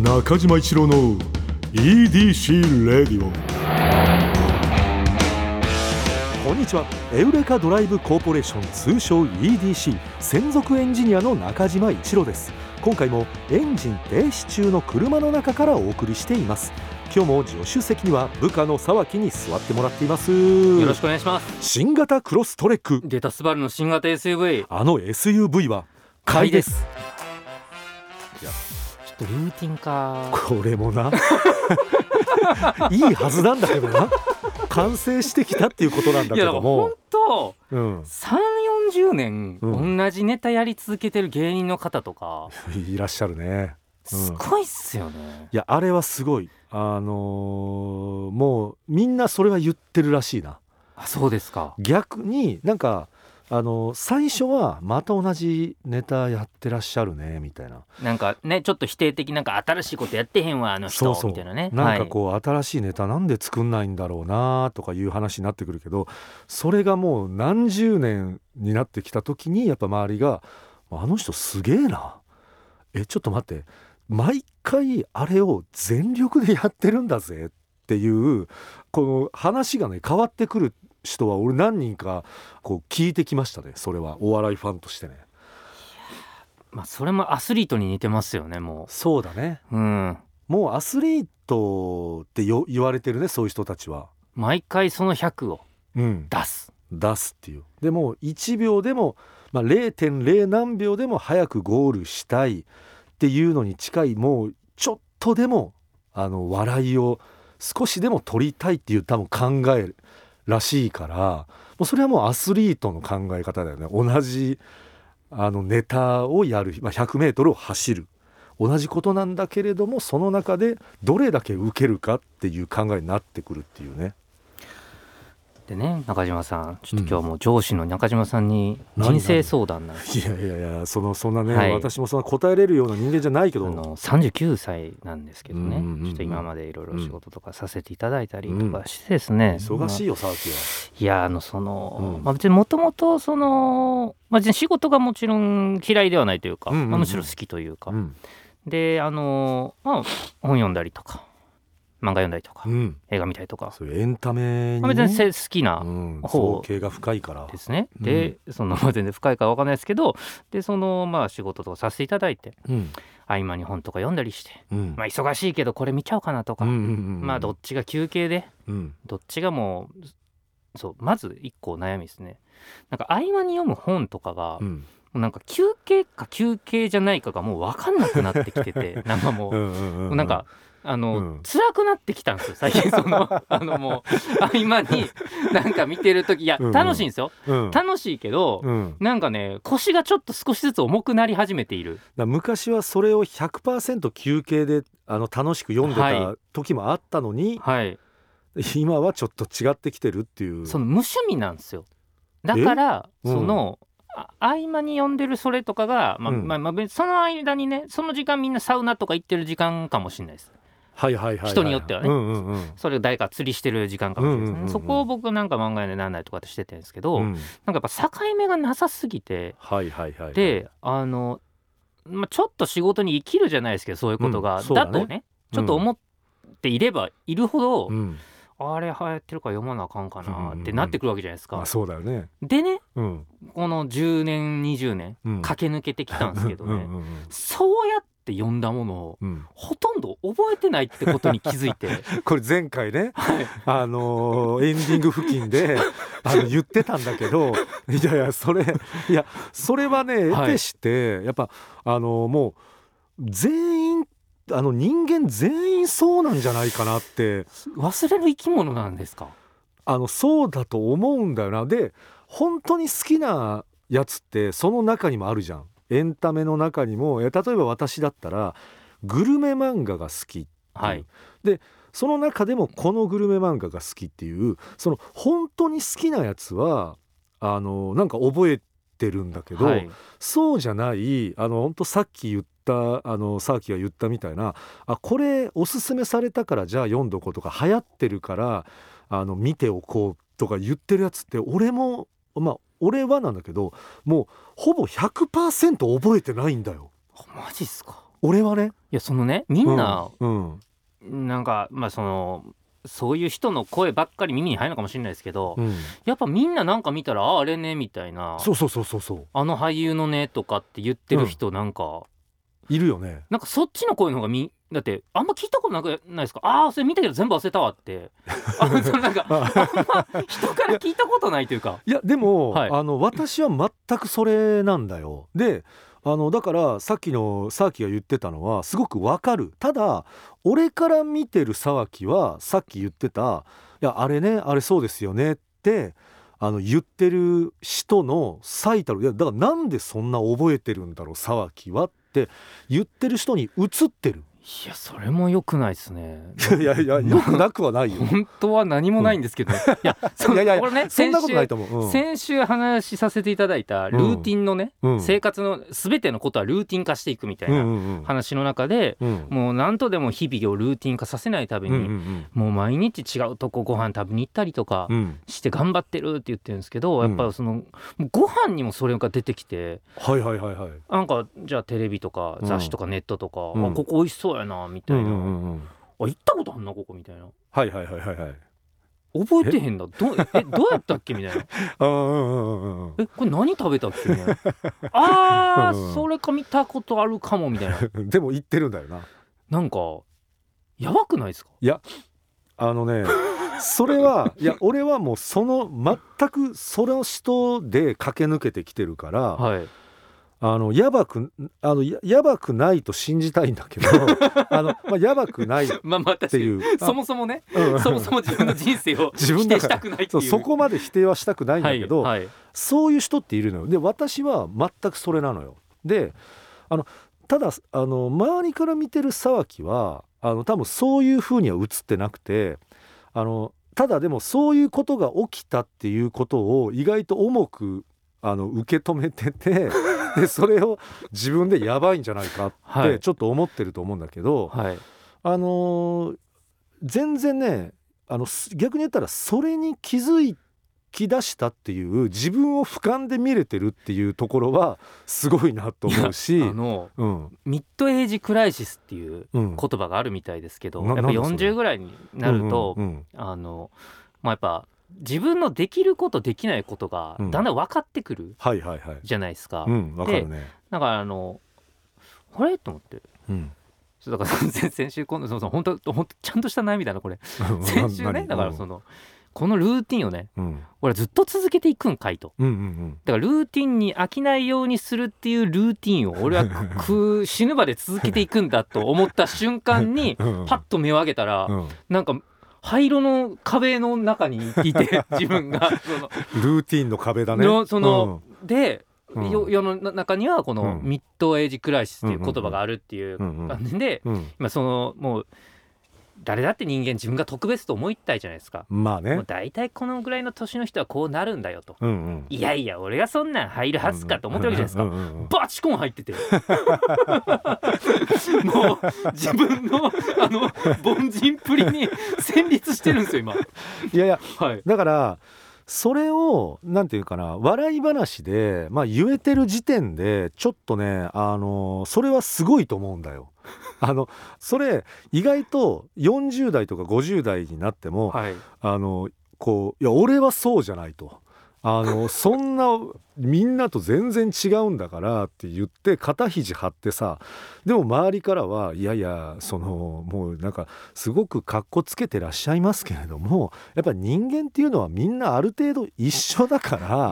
中島一郎の EDC レディオこんにちは。エウレカドライブコーポレーション通称 EDC 専属エンジニアの中島一郎です。今回もエンジン停止中の車の中からお送りしています。今日も助手席には部下の沢木に座ってもらっています。よろしくお願いします。新型クロストレック。データスバルの新型 SUV あの SUV は買いですルーティンかこれもな。いいはずなんだけどな。完成してきたっていうことなんだけども。本当うん、3 40年、うん。同じネタやり続けてる芸人の方とか。いらっしゃるね。うん。すごいっすよね、いやあれはすごい。あのーもうみんなそれは言ってるらしいな。あそうですか。逆になんかあのー最初はまた同じネタやってらっしゃるねみたいな。なんかねちょっと否定的なんか新しいことやってへんわあの人みたいなね。なんかこう、新しいネタなんで作んないんだろうなとかいう話になってくるけどそれがもう何十年になってきた時にやっぱ周りが「あの人すげえな。えちょっと待って。毎回あれを全力でやってるんだぜ」っていうこの話がね変わってくる人は俺何人かこう聞いてきましたね。それは。お笑いファンとしてね。まあ、それもアスリートに似てますよねもそうだね。ううん。もうアスリートってよ言われてるねそういう人たちは。毎回その100をうん、出す。出すっていう。でも1秒でも、まあ、0.0何秒でも早くゴールしたいっていうのに近いもうちょっとでもあの笑いを少しでも取りたいっていう多分考えらしいからもうそれはもうアスリートの考え方だよね同じあのネタをやる、まあ、100m を走る同じことなんだけれどもその中でどれだけ受けるかっていう考えになってくるっていうね。でね中島さん。ちょっと今日も上司の中島さんに人生相談なんです。いやいやいやそのそんなね、はい。私もそんな答えれるような人間じゃないけど。あの39歳なんですけどね、うんうんうんうん。ちょっと今までいろいろ仕事とかさせていただいたりとかしてですね、忙しいい、よ沢木は。いやあのその、うん。まあ、別にもともとその、まあ、仕事がもちろん嫌いではないというか、うんうんうん。まあ、むしろ好きというか、うん。であの、まあ、本読んだりとか漫画読んだりとか、うん、映画見たりとか、そういうエンタメに、まあ、ね別にせ好きなうん、方造形が深いから。ですね、でその まあ全然深いかわかんないですけどでそのまあ仕事とかさせていただいてうん。合間に本とか読んだりして、うん。まあ、忙しいけどこれ見ちゃおうかなとか、うんうんうんまあどっちが休憩でうん。どっちがもうそうまず一個悩みですね。なんか合間に読む本とかが、なんか休憩か休憩じゃないかがもう分かんなくなってきてて なんかもう,、うんうんうんなんかあの、うん。辛くなってきたんですよ 最近そのあのもう合間になんか見てる時いやうんうん。楽しいんですよ、うん。楽しいけど、うん、なんかね腰がちょっと少しずつ重くなり始めている。ら昔はそれを100%休憩であの楽しく読んではた時もあったのに、はい。今はちょっと違ってきてるっていう。その無趣味なんですよ。だからうん。その、あ合間に読んでるそれとかが、まあうん。まあまあ、その間にねその時間みんなサウナとか行ってる時間かもしれないですはいはいはいはい、人によってはね。うんうんうん。それ誰か釣りしてる時間かもしれないですね、うんうんうんうん。そこを僕なんか漫画読んでなんないとかってしててんですけど、うん。なんかやっぱ境目がなさすぎてはいはいはい。であの、まあ、ちょっと仕事に生きるじゃないですけどそういうことが、うんだね。だとねちょっと思っていればいるほど、うん、あれ流行ってるから読まなあかんかなってなってくるわけじゃないですか。まあそうだよね。でねうん、この10年20年うん、駆け抜けてきたんですけどね、うんうんうん。そうやって読んだものをうん、ほとんど覚えてないってことに気づいて。これ前回ね、はい。あのーエンディング付近で あの言ってたんだけどいやいやそれいやそれはねはい。得てして、やっぱあのーもう全員あの人間全員そうなんじゃないかなって。忘れる生き物なんですか？あのそうだと思うんだよな。で本当に好きなやつってその中にもあるじゃん。エンタメの中にも。え例えば私だったらグルメ漫画が好きはい。でその中でもこのグルメ漫画が好きっていうその本当に好きなやつはあのなんか覚えてるんだけど、はい。そうじゃないあの本当さっき言ったあのサーキが言ったみたいなあこれおすすめされたからじゃあ読んどこうとか流行ってるからあの見ておこうとか言ってるやつって俺もまあ俺はなんだけどもうほぼ100%覚えてないんだよ。マジっすか？俺はねいやそのねみんな、うんなんかまあそのそういう人の声ばっかり耳に入るのかもしれないですけど、うん。やっぱみんななんか見たらああれねみたいな。そうそうそうそうそう。あの俳優のねとかって言ってる人なんか、いるよね。なんかそっちの声の方がみだってあんま聞いたことなくないですか？ああそれ見たけど全部忘れたわって。あなんかあんま人から聞いたことないというか。いやでも、はい。あの私は全くそれなんだよ。であのだからさっきの沢木が言ってたのはすごくわかる。ただ俺から見てる沢木はさっき言ってた「いやあれねあれそうですよね」ってあの言ってる人の最たるいやだからなんでそんな覚えてるんだろう沢木はって言ってる人に映ってる。いやそれも良くないですね。いやいやよくなくはないよ。本当は何もないんですけど。ね、いやそいやいやこれねそんなことない先と思う、うん。週先週話しさせていただいたルーティンのね、うん。生活の全てのことはルーティン化していくみたいうんうなん。話の中で、うん。もう何とでも日々をルーティン化させないために、うんうんもう毎日違うとこご飯食べに行ったりとかうん。うんして頑張ってるって言ってるんですけど、うん。やっぱそのご飯にもそれが出てきてはいはいはいはい。なんかじゃあテレビとか雑誌とかネットとか、うん。あここ美味しそうやなみたいな、うんうんうんうん。あ行ったことあんなここみたいな。はいはいはいはいはい。覚えてへんだ。どえどうやったっけみたいな。うんうんうんうんえこれ何食べたっけみたいな。あうんーそれか見たことあるかもみたいな。う んでも言ってるんだよな。なんかやばくないですか？あのねそれはいや俺はもうその全くその人で駆け抜けてきてるから、はいあのやばくあのややばくないと信じたいんだけど あの、まあ、やばくない っていう。そもそもねうん。そもそも自分の人生を 自分だから否定したくないっていうそこまで否定はしたくないんだけど、はいはい。そういう人っているのよ。で私は全くそれなのよ。であのただあの周りから見てる沢木はあの多分そういう風には映ってなくてあのただでもそういうことが起きたっていうことを意外と重くあの受け止めててでそれを自分でやばいんじゃないかはい。ってちょっと思ってると思うんだけど、はい。あのー全然ねあのす逆に言ったらそれに気づき出したっていう自分を俯瞰で見れてるっていうところはすごいなと思うしあのうん。ミッドエイジクライシスっていううん。言葉があるみたいですけど、なやっぱなんだそれ40ぐらいになると、うんうん。あのまあやっぱ自分のできることできないことがうん。だんだん分かってくるはいはいはい。じゃないですか、うんわかるね。だからあのあれ？と思って。うん。だから先先週今度その本当本当ちゃんとした悩みだなこれ。先週ね何？だからそのこのルーティンをねうん。俺はずっと続けていくんかいと。うんうんだからルーティンに飽きないようにするっていうルーティンを俺はく死ぬまで続けていくんだと思った瞬間にうん。うん。パッと目を上げたらうん。なんか灰色の壁の中にいて 自分がその。ルーティンの壁だね。のそので、うん。よ世の中にはこのうん。ミッドエイジクライシスっていう言葉があるっていううんうん感じで、うん。うん。まあ、そのもう誰だって人間自分が特別と思いたいじゃないですか。もまあねう大体このぐらいの年の人はこうなるんだよと。うんうんいやいや俺がそんなん入るはずかと思ってるわけじゃないですか。バチコン入ってて もう自分のあの凡人っぷりに戦慄してるんですよ今いやいやはいだからそれをなんていうかな笑い話で、まあ、言えてる時点でちょっとねあのそれはすごいと思うんだよ。あのそれ意外と40代とか50代になっても、はいあのこういや俺はそうじゃないと。あのそんなみんなと全然違うんだからって言って肩肘張ってさでも周りからはいやいやそのもうなんかすごくかっこつけてらっしゃいますけれどもやっぱり人間っていうのはみんなある程度一緒だから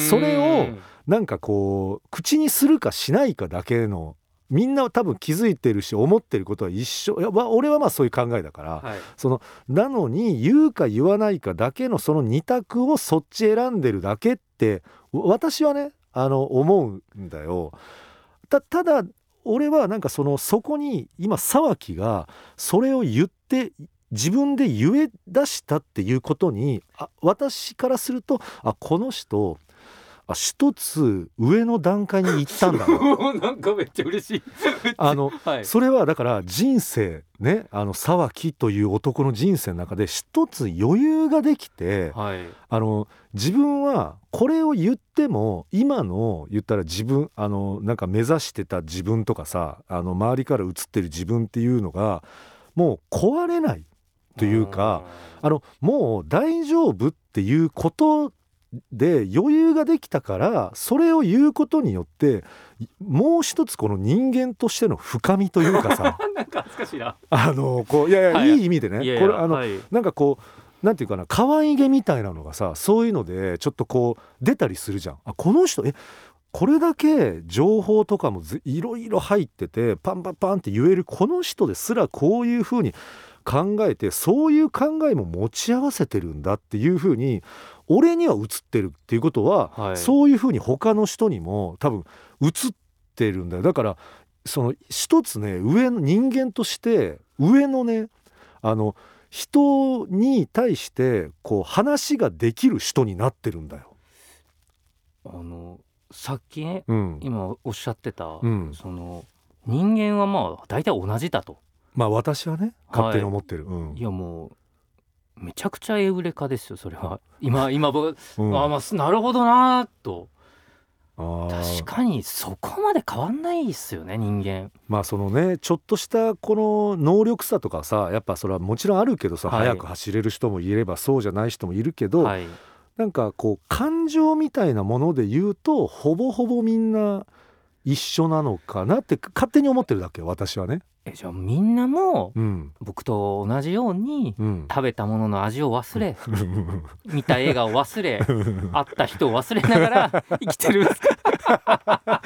それをなんかこう口にするかしないかだけのみんなは多分気づいてるし思ってることは一緒いやわ俺はまあそういう考えだから、はいそのなのに言うか言わないかだけのその二択をそっち選んでるだけってわ私はねあの思うんだよ。たただ俺はなんかそのそこに今沢木がそれを言って自分で言え出したっていうことにあ私からするとあこの人あ一つ上の段階に行ったんだな。んかめっちゃ嬉しい。あのはい。それはだから人生ねあの沢木という男の人生の中で一つ余裕ができてはい。あの自分はこれを言っても今の言ったら自分あのなんか目指してた自分とかさあの周りから映ってる自分っていうのがもう壊れないというかあのもう大丈夫っていうことで余裕ができたからそれを言うことによってもう一つこの人間としての深みというかさ なんか恥ずかしいな。あのこういやいや、はい。い、い意味でね。いやいやこれあの、はい。なんかこうなんていうかな可愛げみたいなのがさそういうのでちょっとこう出たりするじゃん。あこの人えこれだけ情報とかもずいろいろ入っててパンパンパンって言えるこの人ですらこういうふうに考えてそういう考えも持ち合わせてるんだっていうふうに俺には映ってるっていうことは、はい。そういうふうに他の人にも多分映ってるんだよ。だからその一つね上の人間として上のねあの人に対してこう話ができる人になってるんだよ。あのさっきねうん、今おっしゃってた、うん。その人間はまあ大体同じだとまあ私はね勝手に思ってる。うん。いやもうめちゃくちゃエウレカですよそれは。今今僕、うん。あまあすなるほどなーと。確かにそこまで変わんないっすよね人間。まあそのねちょっとしたこの能力差とかさやっぱそれはもちろんあるけどさ、はい。速く走れる人もいればそうじゃない人もいるけど、はい。なんかこう感情みたいなもので言うとほぼほぼみんな一緒なのかなって勝手に思ってるだけ私はね。えじゃあみんなもうん。僕と同じようにうん、食べたものの味を忘れ見た映画を忘れ 会った人を忘れながら 生きてるんですか？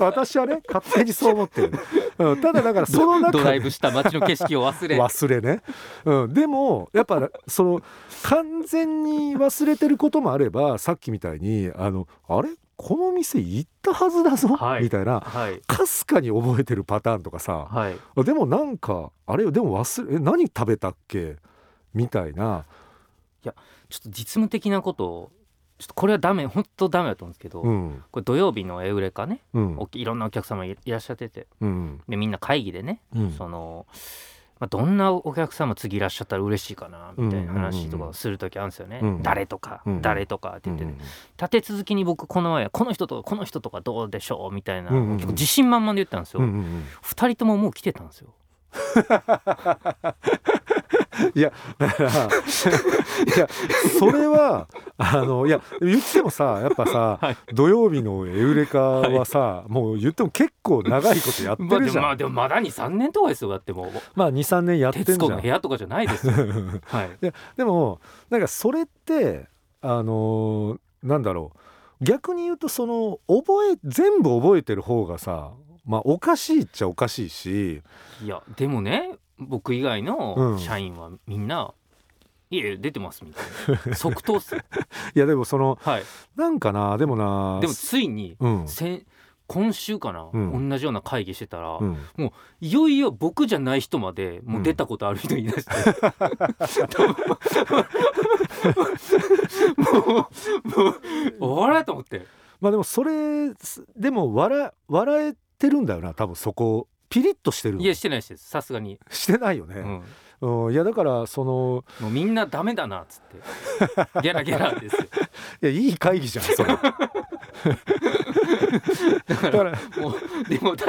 私はね勝手にそう思ってる、うん、ただだからその中でドライブした街の景色を忘れ。忘れね、うん、でもやっぱその完全に忘れてることもあればさっきみたいにあのあれ？この店行ったはずだぞ、はい。みたいなはい。かすかに覚えてるパターンとかさはい。でもなんかあれでも忘れえ何食べたっけ？みたいな、ちょっと実務的なことをちょっとこれはダメ本当ダメだと思うんですけど、うん。これ土曜日のエウレカねうん。おいろんなお客様いいらっしゃっててうん。でみんな会議でね、うん。その、まあ、どんなお客様次いらっしゃったら嬉しいかなみたいな話とかをする時あるんですよね、うん誰とか、うん誰とかって言って、ね。立て続きに僕この前この人とこの人とかどうでしょうみたいな、うんうんうん。結構自信満々で言ったんですよ、うんうんうん。二人とももう来てたんですよいやだからいやそれはあのいや言ってもさやっぱさ、はい。土曜日のエウレカはさ、もう言っても結構長いことやってるじゃん、あでもまだ23年とかですよだってもう。まあ23年やってんじゃん。徹子の部屋とかじゃないですよ。はい。でもなんかそれってあのーなんだろう。逆に言うとその覚え全部覚えてる方がさまあおかしいっちゃおかしいし。いやでもね僕以外うのん。社員はみんな「いえ出てます」みたいな。即答っすよ。いやでもそのはい。なんかなでもなでもついにうん。先今週かな、うん。同じような会議してたら、うん。いよいよ僕じゃない人までもう出たことある人いらして、もうもうあれと思って。まあでもそれでも笑笑えてるんだよな多分そこピリッとしてるの？いやしてないです。さすがに、してないよね、うん、うん。いやだからそのもうみんなダメだなっつって。ゲラゲラですよ。いやいい会議じゃんそれ。だからもうでもだ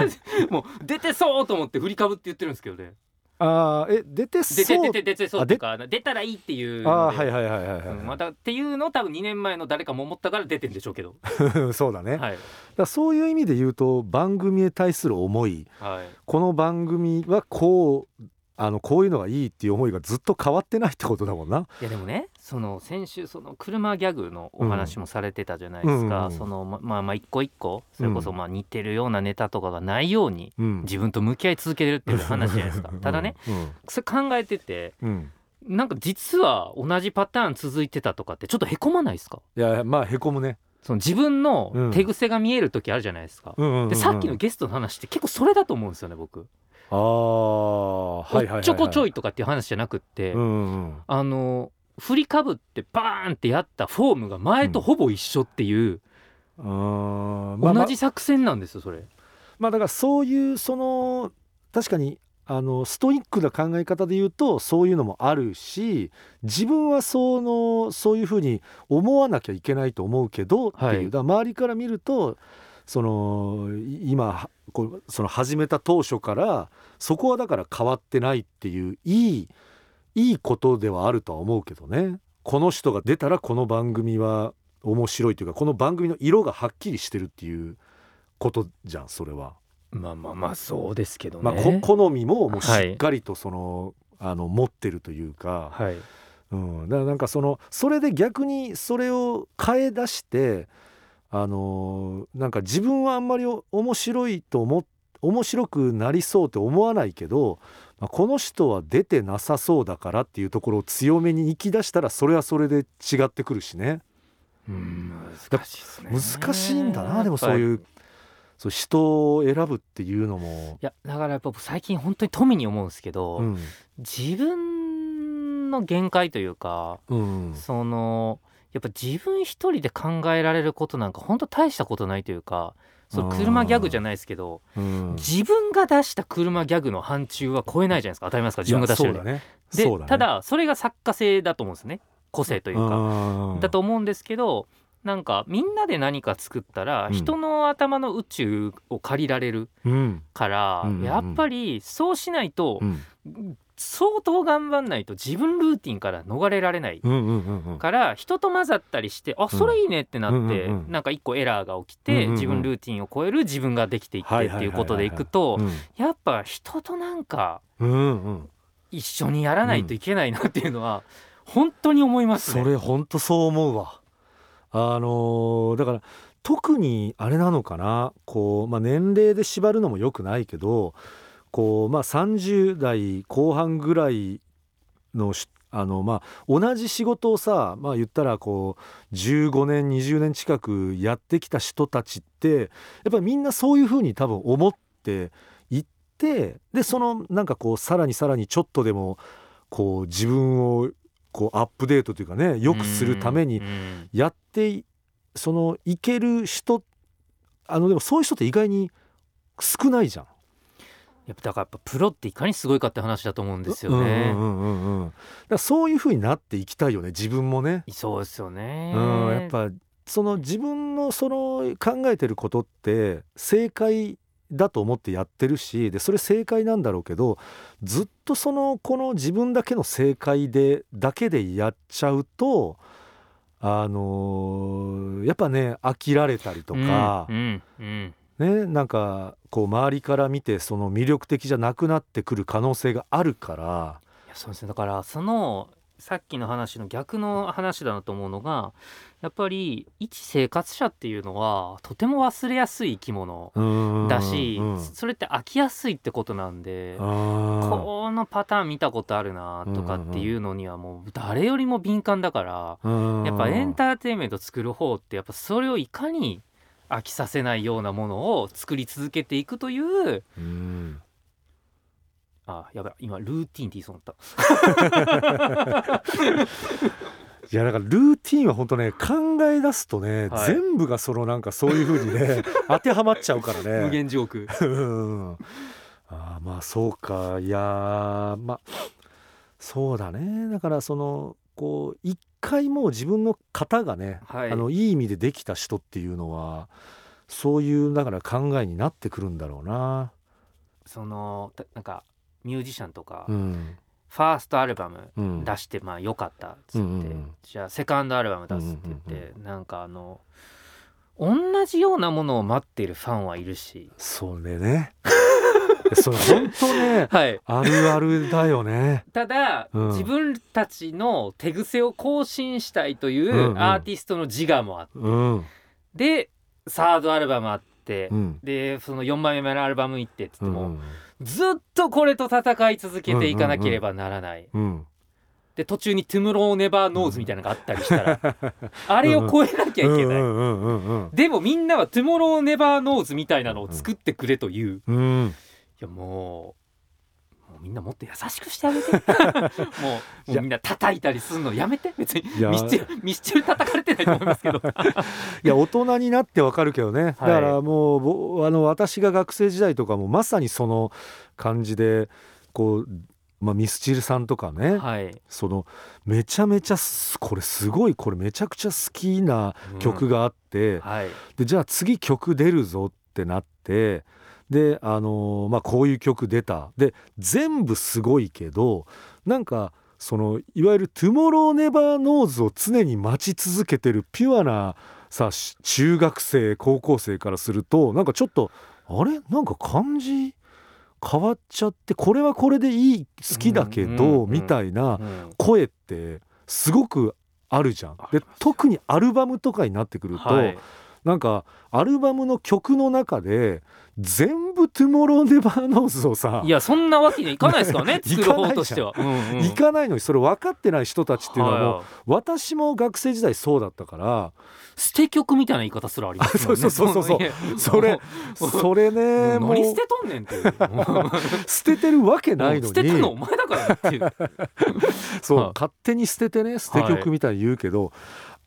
もう出てそうと思って振りかぶって言ってるんですけどねあーえ出てそう？出て出てそうっていうか出たらいいっていうあーはいはいはいはいはい、うんまたっていうのを多分2年前の誰かも思ったから出てんでしょうけど。そうだね、はい。らそういう意味で言うと番組へ対する思い。はい。この番組はこうあのこういうのがいいっていう思いがずっと変わってないってことだもんな。いやでもねその先週その車ギャグのお話もされてたじゃないですか、うんそのままあまあ一個一個それこそまあ似てるようなネタとかがないようにうん自分と向き合い続けるっていう話じゃないですか。ただねそれ考えててなんか実は同じパターン続いてたとかってちょっとへこまないですか？いやまあへこむね、その自分のうん。手癖が見える時あるじゃないですか、でさっきのゲストの話って結構それだと思うんですよね僕、ああはいはいはい、はい、おっちょこちょいとかっていう話じゃなくって、うんうんうん。あの振りかぶってバーンってやったフォームが前とほぼ一緒っていう、うー。ん同じ作戦なんですよそれ。まあだからそういうその確かにあのストイックな考え方で言うとそういうのもあるし自分はそのそういうふうに思わなきゃいけないと思うけどっていう、はい。だから周りから見るとそのい今こうその始めた当初からそこはだから変わってないっていういいいいことではあるとは思うけどね。この人が出たらこの番組は面白いというかこの番組の色がはっきりしてるっていうことじゃんそれは。まあまあまあそうですけどね、まあ、こ好みももうしっかりとその、あの持ってるというか、はい。うん、だからなんかそのそれで逆にそれを変え出してあのなんか自分はあんまりお面白いと思っ面白くなりそうって思わないけど、まあ、この人は出てなさそうだからっていうところを強めに行き出したらそれはそれで違ってくるしね。うん難しいね。難しいんだなでもそうういうそう人を選ぶっていうのも。いやだからやっぱ僕最近本当に富に思うんですけど、うん。自分の限界というか、うん。そのやっぱ自分一人で考えられることなんか本当大したことないというかその車ギャグじゃないですけどうん。自分が出した車ギャグの範疇は超えないじゃないですか。当たり前ですか自分が出してるいやそうだね。でね。ただそれが作家性だと思うんですね。個性というか。かだと思うんですけどなんかみんなで何か作ったらうん。人の頭の宇宙を借りられるうん。から、うん。やっぱりそうしないとう、ん相当頑張んないと自分ルーティンから逃れられないから人と混ざったりしてあそれいいねってなって、なんか一個エラーが起きて、自分ルーティンを超える自分ができていってはいっていうことでいくとうん。やっぱ人となんか一緒にやらないといけないなっていうのは本当に思いますね。それほんとそう思うわ。あのーだから特にあれなのかな。こう、まあ、年齢で縛るのも良くないけどこう、まあ、30代後半ぐらいのしあのまあ同じ仕事をさまあ言ったらこう15年20年近くやってきた人たちってやっぱりみんなそういうふうに多分思っていってでそのなんかこうさらにさらにちょっとでもこう自分をこうアップデートというかね良くするためにやっていそのいける人あのでもそういう人って意外に少ないじゃん。やっぱだからやっぱプロっていかにすごいかって話だと思うんですよね。うんうんうんうん、だからそういう風になっていきたいよね自分もね。そうですよね。うん、やっぱその自分のその考えてることって正解だと思ってやってるしでそれ正解なんだろうけどずっとそのこの自分だけの正解でだけでやっちゃうとあのーやっぱね飽きられたりとかう、んうんねなんかこう周りから見てその魅力的じゃなくなってくる可能性があるから。いやそうですねだからそのさっきの話の逆の話だなと思うのがやっぱり一生活者っていうのはとても忘れやすい生き物うんだし、うんそれって飽きやすいってことなんで。このパターン見たことあるなとかっていうのにはもう誰よりも敏感だからうんやっぱエンターテインメント作る方ってやっぱそれをいかに飽きさせないようなものを作り続けていくといううん。あやばい。今ルーティンって言いそうになった。いやだからルーティンは本当ね考え出すとね、はい。全部がそのなんかそういう風にね 当てはまっちゃうからね。無限ジョークうん。あーまあそうか。いやーまあそうだね。だからそのこう一回もう自分の型がね、はい。あのいい意味でできた人っていうのはそういうだから考えになってくるんだろうな。そのたなんかミュージシャンとか、うん。ファーストアルバムうん。出してまあ良かったっつって、うんうんうん。じゃあセカンドアルバム出すって言って、なんかあの同じようなものを待っているファンはいるし。それねそれ本当ね はい。あるあるだよね。ただ、うん。自分たちの手癖を更新したいというんううん。アーティストの自我もあって、うん。でサードアルバムあって、うん。でその4枚目のアルバム行ってっつっても、うんずっとこれと戦い続けていかなければならない、うんで途中に「トゥムロー・ネバー・ノーズ」みたいなのがあったりしたら、あれを超えなきゃいけない、うんうんうんうんでもみんなは「トゥモロー・ネバー・ノーズ」みたいなのを作ってくれという、うんやもうもうみんなもっと優しくしてあげて。もうもいうやみんな叩いたりすんのやめて。別にミスチルミスチル叩かれてないと思いますけど。いや大人になってわかるけどね、だからもうぼあの私が学生時代とかもまさにその感じでこう、まあ、ミスチルさんとかね、はい。そのめちゃめちゃすこれすごいこれめちゃくちゃ好きな曲があって、はい。でじゃあ次曲出るぞってなってであのーまあこういう曲出た。で全部すごいけどなんかそのいわゆる「トゥモロー・ネバー・ノーズ」を常に待ち続けてるピュアなさし中学生高校生からするとなんかちょっとあれ？なんか感じ変わっちゃってこれはこれでいい好きだけどうんみたいなうん。声ってすごくあるじゃん。で特にアルバムとかになってくると、はい。なんかアルバムの曲の中で全部「 Tomorrow Never Knows」をさいやそんなわけにいかないですからね ね作る方としては、うんうん。行かないのにそれ分かってない人たちっていうのはもう、はい私も学生時代そうだったから。捨て曲みたいな言い方すらありますもん。ねそうそうそうそう。それそれねもう捨てとんねんっていう。捨ててるわけないの捨てたのおに前だからねっていう。そう、はい。勝手に捨ててね捨て曲みたいに言うけど、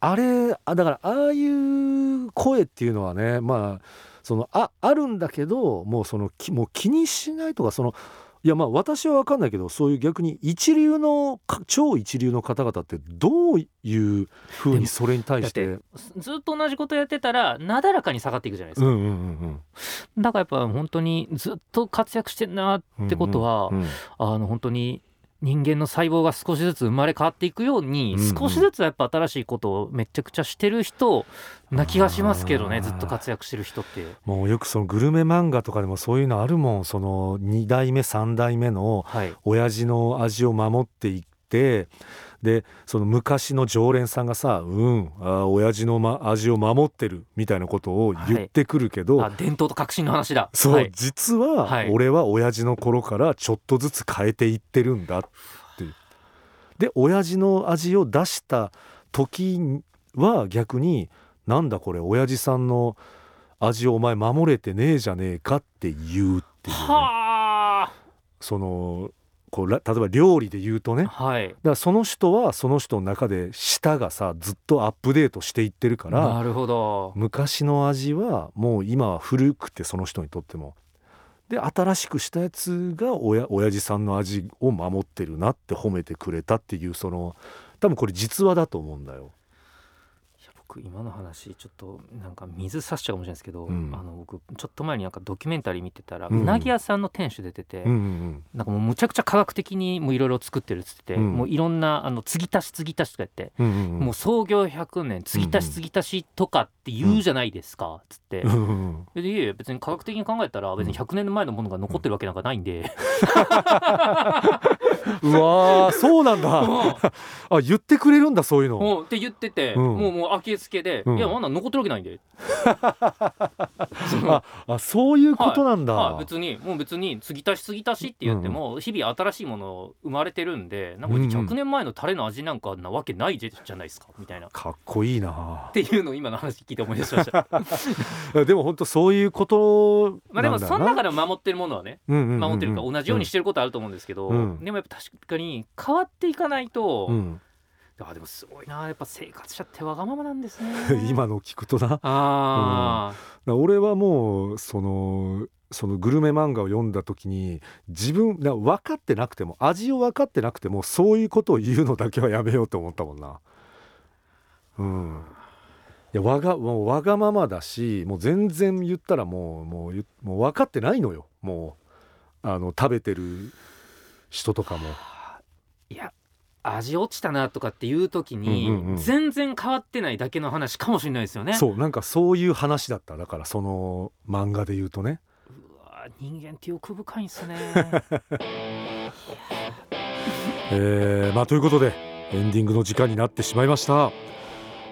あれあだからああいう声っていうのはねまあそのああるんだけどもうそのきもう気にしないとかそのいやまあ私は分かんないけどそういう逆に一流のか超一流の方々ってどういうふうにそれに対してずっと同じことやってたらなだらかに下がっていくじゃないですか、うんうんうんだからやっぱ本当にずっと活躍してんなうんってことは、うんうん。あの本当に人間の細胞が少しずつ生まれ変わっていくように、うんうん。少しずつやっぱ新しいことをめちゃくちゃしてる人な気がしますけどねずっと活躍してる人って。もうよくそのグルメ漫画とかでもそういうのあるもん。その2代目3代目のはい、親父の味を守っていってでその昔の常連さんがさ「うんあー親父の、ま、味を守ってる」みたいなことを言ってくるけど、あ伝統と革新の話だ。そう、はい、実は、はい。俺は親父の頃からちょっとずつ変えていってるんだっていう。で親父の味を出した時は逆になんだこれ親父さんの味をお前守れてねえじゃねえかって言うっていう、ね、はそのこうら例えば料理で言うとねあ。はい。だからその人はその人の中で舌がさずっとアップデートしていってるからなるほど。昔の味はもう今は古くてその人にとっても。で新しくしたやつが親親父さんの味を守ってるなって褒めてくれたっていうその多分これ実話だと思うんだよ。今の話ちょっとなんか水差しちゃうかもしれないですけど、うん。あの僕ちょっと前になんかドキュメンタリー見てたら、うん。うなぎ屋さんの店主出てて、うんうんなんかもうむちゃくちゃ科学的にもういろいろ作ってるっつってて、うん。もういろんなあの継ぎ足し継ぎ足しとかやって、うんうんうん。もう創業100年継ぎ足し継ぎ足しとかって言うじゃないですか、つって。うんうんでいやいや別に科学的に考えたら別に100年前のものが残ってるわけなんかないんで、うわーそうなんだ。も あ言ってくれるんだそういううの。って言ってて、うん。もうもう明けつけで、うん。いやまだ残ってるわけないんで。ああそういうことなんだ。はい、別にもう別に継ぎ足し継ぎ足しって言っても、日々新しいもの生まれてるんでなんかうんうん100年前のタレの味なんかなわけないじゃないですかみたいな。っかっこいいな。ていうのを今の話聞いて思い出しました。でも本当そういうことまあでもその中で守ってるものはね守守ってるか同じようにしてることあると思うんですけど、うん。でもやっぱ確かに変わっていかないと、うん。あでもすごいなやっぱ生活者ってわがままなんですね。今の聞くとな。あ俺はもうそのそのグルメ漫画を読んだ時に自分な分かってなくても味を分かってなくてもそういうことを言うのだけはやめようと思ったもんな。うん、いやわがもうわがままだしもう全然言ったらもうもう言もう分かってないのよ。もうあの食べてる人とかも。あいや味落ちたなとかっていう時に、うんうんうん全然変わってないだけの話かもしれないですよね。そうなんかそういう話だっただからその漫画で言うとね。うわ人間って欲深いんすね。えーまあ、ということでエンディングの時間になってしまいました、えー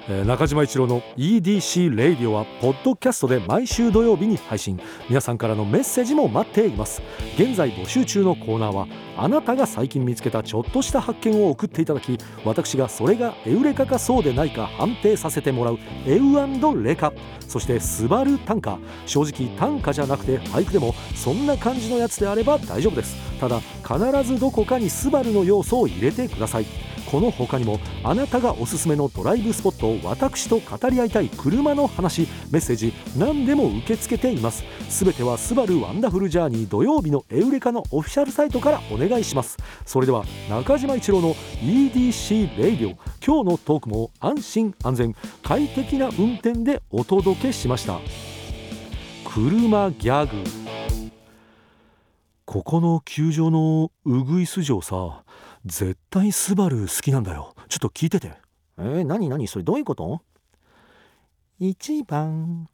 中島一郎の EDC レイディオはポッドキャストで毎週土曜日に配信。皆さんからのメッセージも待っています。現在募集中のコーナーはあなたが最近見つけたちょっとした発見を送っていただき私がそれがエウレカかそうでないか判定させてもらうエウレカ。そしてスバル短歌正直短歌じゃなくて俳句でもそんな感じのやつであれば大丈夫です。ただ必ずどこかにスバルの要素を入れてください。この他にもあなたがおすすめのドライブスポットを私と語り合いたい車の話メッセージ何でも受け付けています。すべてはスバル Wonderful Journey 土曜日のエウレカのオフィシャルサイトからお願いします。それでは中島一郎の EDC レイディオ今日のトークも安心安全快適な運転でお届けしました。車ギャグ。ここの球場のウグイス城さ絶対スバル好きなんだよ。ちょっと聞いてて。えー、何何？それどういうこと？1番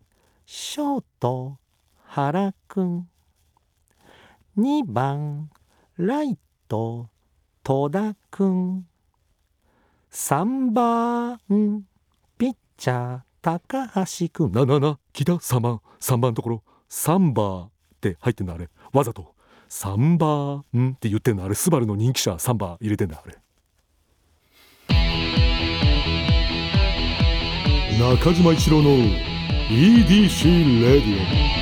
ショート原くん2番ライト戸田くん3番ピッチャー高橋くんななな聞いた？3番。3番のところ。サンバーって入ってんのあれ。わざとサンバー？ん？って言ってんの？あれスバルの人気者サンバー入れてんだあれ。中島一郎の EDC レディオ